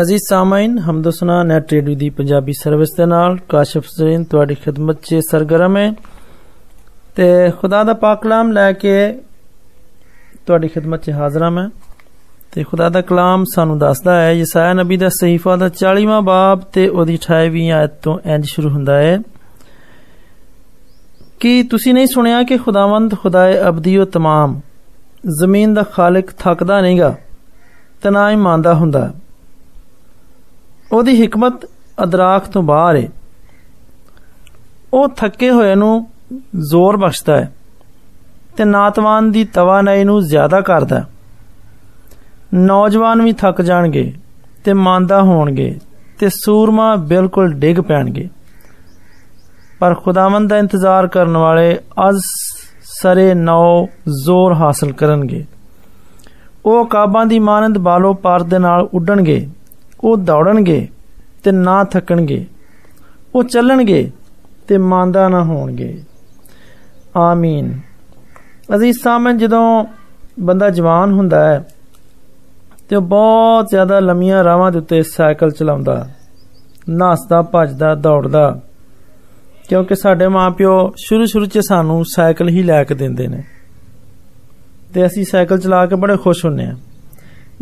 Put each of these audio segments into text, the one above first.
ਅਜ਼ੀਜ਼ ਸਾਮਾਈਨ ਹਮਦਸਨਾ net radio ਦੀ Punjabi service ਦੇ ਨਾਲ ਕਾਸ਼ਫ ਜ਼ੈਨ ਤੁਹਾਡੀ ਖidmat 'ਚ ਸਰਗਰਮ ਹੈ ਤੇ ਖੁਦਾ ਦਾ ਪਾਕ ਕਲਾਮ ਲੈ ਕੇ ਤੁਹਾਡੀ ਖidmat 'ਚ ਹਾਜ਼ਰ ਮੈਂ ਤੇ ਖੁਦਾ ਦਾ ਕਲਾਮ ਸਾਨੂੰ ਦੱਸਦਾ ਹੈ ਯਸਾਇਆ ਨਬੀ ਦਾ ਸਹੀਫਾ ਦਾ 40ਵਾਂ ਬਾਬ ਤੇ ਉਹਦੀ 28ਵੀਂ ਆਇਤ ਤੋਂ ਇੰਜ ਸ਼ੁਰੂ ਹੁੰਦਾ ਹੈ ਕਿ ਤੁਸੀਂ ਨਹੀਂ ਸੁਣਿਆ ਕਿ ਖੁਦਾਵੰਦ ਖੁਦਾਏ ਅਬਦੀਓ ਤਮਾਮ ਜ਼ਮੀਨ ਦਾ ਖਾਲਕ ਥੱਕਦਾ ਨਹੀਂਗਾ ਤੇ ਨਾ ਹੀ ਮੰਨਦਾ ਹੁੰਦਾ ਉਹਦੀ ਹਕਮਤ ਅਦਰਾਕ ਤੋਂ ਬਾਹਰ ਹੈ ਉਹ ਥੱਕੇ ਹੋਏ ਨੂੰ ਜ਼ੋਰ ਬਖਸ਼ਦਾ ਹੈ ਤੇ ਨਾਤਵਾਨ ਦੀ ਤਵਾਨਾਈ ਨੂੰ ਜ਼ਿਆਦਾ ਕਰਦਾ ਨੌਜਵਾਨ ਵੀ ਥੱਕ ਜਾਣਗੇ ਤੇ ਮੰਦਾ ਹੋਣਗੇ ਤੇ ਸੂਰਮਾ ਬਿਲਕੁਲ ਡਿੱਗ ਪੈਣਗੇ ਪਰ ਖੁਦਾਵੰਦ ਦਾ ਇੰਤਜ਼ਾਰ ਕਰਨ ਵਾਲੇ ਅਜ਼ ਸਰੇ ਨੌ ਜ਼ੋਰ ਹਾਸਲ ਕਰਨਗੇ ਉਹ ਕਾਬਾਂ ਦੀ ਮਾਨੰਦ ਬਾਲੋ ਪਰ ਦੇ ਨਾਲ ਉੱਡਣਗੇ ਉਹ ਦੌੜਨਗੇ ਤੇ ਨਾ ਥੱਕਣਗੇ ਉਹ ਚੱਲਣਗੇ ਤੇ ਮੰਦਾ ਨਾ ਹੋਣਗੇ ਆਮੀਨ ਅਜ਼ੀਜ਼ ਸਾਮਨ ਜਦੋਂ ਬੰਦਾ ਜਵਾਨ ਹੁੰਦਾ ਹੈ ਤੇ ਉਹ ਬਹੁਤ ਜ਼ਿਆਦਾ ਲੰਮੀਆਂ ਰਾਵਾਂ ਦੇ ਉੱਤੇ ਸਾਈਕਲ ਚਲਾਉਂਦਾ ਨੱਸਦਾ ਭੱਜਦਾ ਦੌੜਦਾ ਕਿਉਂਕਿ ਸਾਡੇ ਮਾਪਿਓ ਸ਼ੁਰੂ ਸ਼ੁਰੂ 'ਚ ਸਾਨੂੰ ਸਾਈਕਲ ਹੀ ਲੈ ਕੇ ਦਿੰਦੇ ਨੇ ਤੇ ਅਸੀਂ ਸਾਈਕਲ ਚਲਾ ਕੇ ਬੜੇ ਖੁਸ਼ ਹੁੰਨੇ ਆ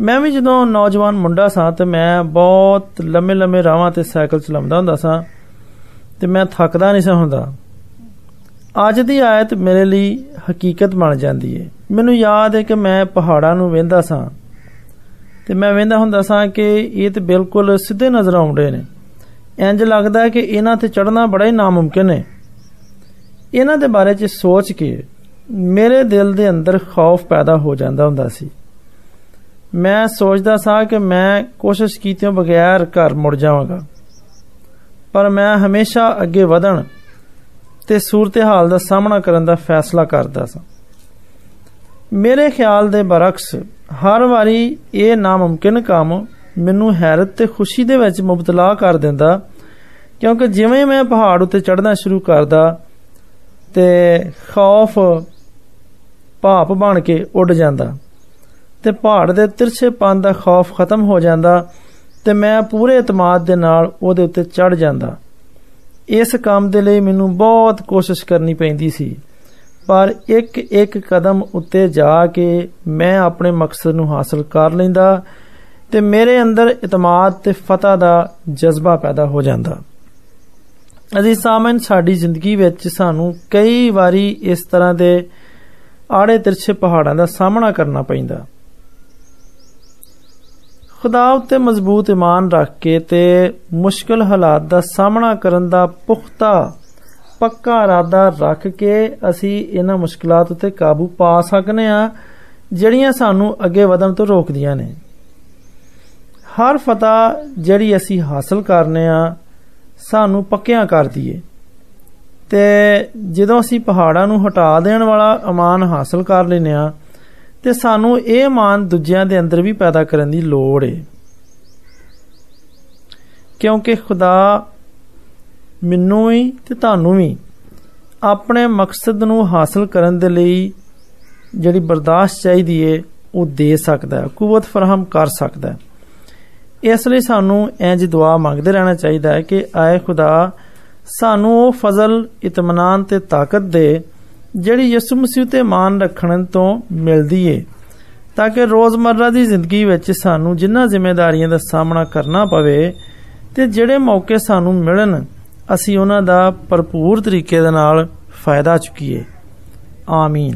ਮੈਂ ਵੀ ਜਦੋਂ ਨੌਜਵਾਨ ਮੁੰਡਾ ਸਾਂ ਤੇ ਮੈਂ ਬਹੁਤ ਲੰਮੇ ਲੰਮੇ ਰਾਵਾਂ ਤੇ ਸਾਈਕਲ ਚਲਾਉਂਦਾ ਹੁੰਦਾ ਸਾਂ ਤੇ ਮੈਂ ਥੱਕਦਾ ਨਹੀਂ ਸਾਂ ਹੁੰਦਾ ਅੱਜ ਦੀ ਆਇਤ ਮੇਰੇ ਲਈ ਹਕੀਕਤ ਬਣ ਜਾਂਦੀ ਹੈ ਮੈਨੂੰ ਯਾਦ ਹੈ ਕਿ ਮੈਂ ਪਹਾੜਾਂ ਨੂੰ ਵੇਂਦਾ ਸਾਂ ਤੇ ਮੈਂ ਵੇਂਦਾ ਹੁੰਦਾ ਸਾਂ ਕਿ ਇਹ ਤੇ ਬਿਲਕੁਲ ਸਿੱਧੇ ਨਜ਼ਰ ਆਉਂਦੇ ਨੇ ਇੰਜ ਲੱਗਦਾ ਹੈ ਕਿ ਇਹਨਾਂ ਤੇ ਚੜਨਾ ਬੜਾ ਹੀ ਨਾਮੁਮਕਿਨ ਹੈ ਇਹਨਾਂ ਦੇ ਬਾਰੇ 'ਚ ਸੋਚ ਕੇ ਮੇਰੇ ਦਿਲ ਦੇ ਅੰਦਰ ਖੌਫ ਪੈਦਾ ਹੋ ਜਾਂਦਾ ਹੁੰਦਾ ਸੀ ਮੈਂ ਸੋਚਦਾ ਸਾਂ ਕਿ ਮੈਂ ਕੋਸ਼ਿਸ਼ ਕੀਤਿਆਂ ਬਗੈਰ ਘਰ ਮੁੜ ਜਾਵਾਂਗਾ ਪਰ ਮੈਂ ਹਮੇਸ਼ਾ ਅੱਗੇ ਵਧਣ ਤੇ ਸੂਰਤ-ਹਾਲ ਦਾ ਸਾਹਮਣਾ ਕਰਨ ਦਾ ਫੈਸਲਾ ਕਰਦਾ ਸਾਂ ਮੇਰੇ ਖਿਆਲ ਦੇ ਬਰਖਸ ਹਰ ਵਾਰੀ ਇਹ ਨਾਮੁਮਕਿਨ ਕੰਮ ਮੈਨੂੰ ਹੈਰਤ ਤੇ ਖੁਸ਼ੀ ਦੇ ਵਿੱਚ ਮੁਬਤਲਾ ਕਰ ਦਿੰਦਾ ਕਿਉਂਕਿ ਜਿਵੇਂ ਮੈਂ ਪਹਾੜ ਉੱਤੇ ਚੜ੍ਹਨਾ ਸ਼ੁਰੂ ਕਰਦਾ ਤੇ ਖੌਫ ਭਾਪ ਬਣ ਕੇ ਉੱਡ ਜਾਂਦਾ ਤੇ ਪਹਾੜ ਦੇ ਤਿਰਛੇਪਨ ਦਾ ਖੌਫ ਖਤਮ ਹੋ ਜਾਂਦਾ ਤੇ ਮੈਂ ਪੂਰੇ ਇਤਮਾਦ ਦੇ ਨਾਲ ਉਹਦੇ ਉੱਤੇ ਚੜ ਜਾਂਦਾ ਇਸ ਕੰਮ ਦੇ ਲਈ ਮੈਨੂੰ ਬਹੁਤ ਕੋਸ਼ਿਸ਼ ਕਰਨੀ ਪੈਂਦੀ ਸੀ ਪਰ ਇੱਕ ਇੱਕ ਕਦਮ ਉੱਤੇ ਜਾ ਕੇ ਮੈਂ ਆਪਣੇ ਮਕਸਦ ਨੂੰ ਹਾਸਲ ਕਰ ਲੈਂਦਾ ਤੇ ਮੇਰੇ ਅੰਦਰ ਇਤਮਾਦ ਤੇ ਫਤਹ ਦਾ ਜਜ਼ਬਾ ਪੈਦਾ ਹੋ ਜਾਂਦਾ ਅਜ਼ੀਜ਼ ਸਾਮਨ ਸਾਡੀ ਜ਼ਿੰਦਗੀ ਵਿੱਚ ਸਾਨੂੰ ਕਈ ਵਾਰੀ ਇਸ ਤਰ੍ਹਾਂ ਦੇ ਆੜੇ ਤਿਰਛੇ ਪਹਾੜਾਂ ਦਾ ਸਾਹਮਣਾ ਕਰਨਾ ਪੈਂਦਾ ਖੁਦਾ ਉੱਤੇ ਮਜ਼ਬੂਤ ਈਮਾਨ ਰੱਖ ਕੇ ਤੇ ਮੁਸ਼ਕਲ ਹਾਲਾਤ ਦਾ ਸਾਹਮਣਾ ਕਰਨ ਦਾ ਪੁਖਤਾ ਪੱਕਾ ਇਰਾਦਾ ਰੱਖ ਕੇ ਅਸੀਂ ਇਹਨਾਂ ਮੁਸ਼ਕਲਾਂ ਉੱਤੇ ਕਾਬੂ ਪਾ ਸਕਨੇ ਆ ਜਿਹੜੀਆਂ ਸਾਨੂੰ ਅੱਗੇ ਵਧਣ ਤੋਂ ਰੋਕਦੀਆਂ ਨੇ ਹਰ ਫਤਹ ਜਿਹੜੀ ਅਸੀਂ ਹਾਸਲ ਕਰਨੇ ਆ ਸਾਨੂੰ ਪੱਕਿਆਂ ਕਰਦੀ ਏ ਤੇ ਜਦੋਂ ਅਸੀਂ ਪਹਾੜਾਂ ਨੂੰ ਹਟਾ ਦੇਣ ਵਾਲਾ ਅਮਾਨ ਹਾਸਲ ਕਰ ਲੈਨੇ ਆ ਤੇ ਸਾਨੂੰ ਇਹ ਮਾਨ ਦੂਜਿਆਂ ਦੇ ਅੰਦਰ ਵੀ ਪੈਦਾ ਕਰਨ ਦੀ ਲੋੜ ਏ ਕਿਉਂਕਿ ਖੁਦਾ ਮੈਨੂੰ ਵੀ ਤੇ ਤੁਹਾਨੂੰ ਵੀ ਆਪਣੇ ਮਕਸਦ ਨੂੰ ਹਾਸਲ ਕਰਨ ਦੇ ਲਈ ਜਿਹੜੀ ਬਰਦਾਸ਼ਤ ਚਾਹੀਦੀ ਏ ਉਹ ਦੇ ਸਕਦਾ ਹੈ ਕੂਵਤ ਫਰਹਮ ਕਰ ਸਕਦਾ ਹੈ ਇਸ ਲਈ ਸਾਨੂੰ ਇੰਜ ਦੁਆ ਮੰਗਦੇ ਰਹਿਣਾ ਚਾਹੀਦਾ ਹੈ ਕਿ ਆਏ ਖੁਦਾ ਸਾਨੂੰ ਉਹ ਫਜ਼ਲ ਇਤਮਾਨਾਨ ਤੇ ਤਾਕਤ ਦੇ ਜਿਹੜੀ ਯਿਸੂ ਮਸੀਹ ਤੇ ਮਾਨ ਰੱਖਣ ਤੋਂ ਮਿਲਦੀ ਏ ਤਾਂ ਕਿ ਰੋਜ਼ਮਰਰਾ ਦੀ ਜ਼ਿੰਦਗੀ ਵਿੱਚ ਸਾਨੂੰ ਜਿੰਨਾ ਜ਼ਿੰਮੇਵਾਰੀਆਂ ਦਾ ਸਾਹਮਣਾ ਕਰਨਾ ਪਵੇ ਤੇ ਜਿਹੜੇ ਮੌਕੇ ਸਾਨੂੰ ਮਿਲਣ ਅਸੀਂ ਉਹਨਾਂ ਦਾ ਭਰਪੂਰ ਤਰੀਕੇ ਦੇ ਨਾਲ ਫਾਇਦਾ ਚੁੱਕੀਏ ਆਮੀਨ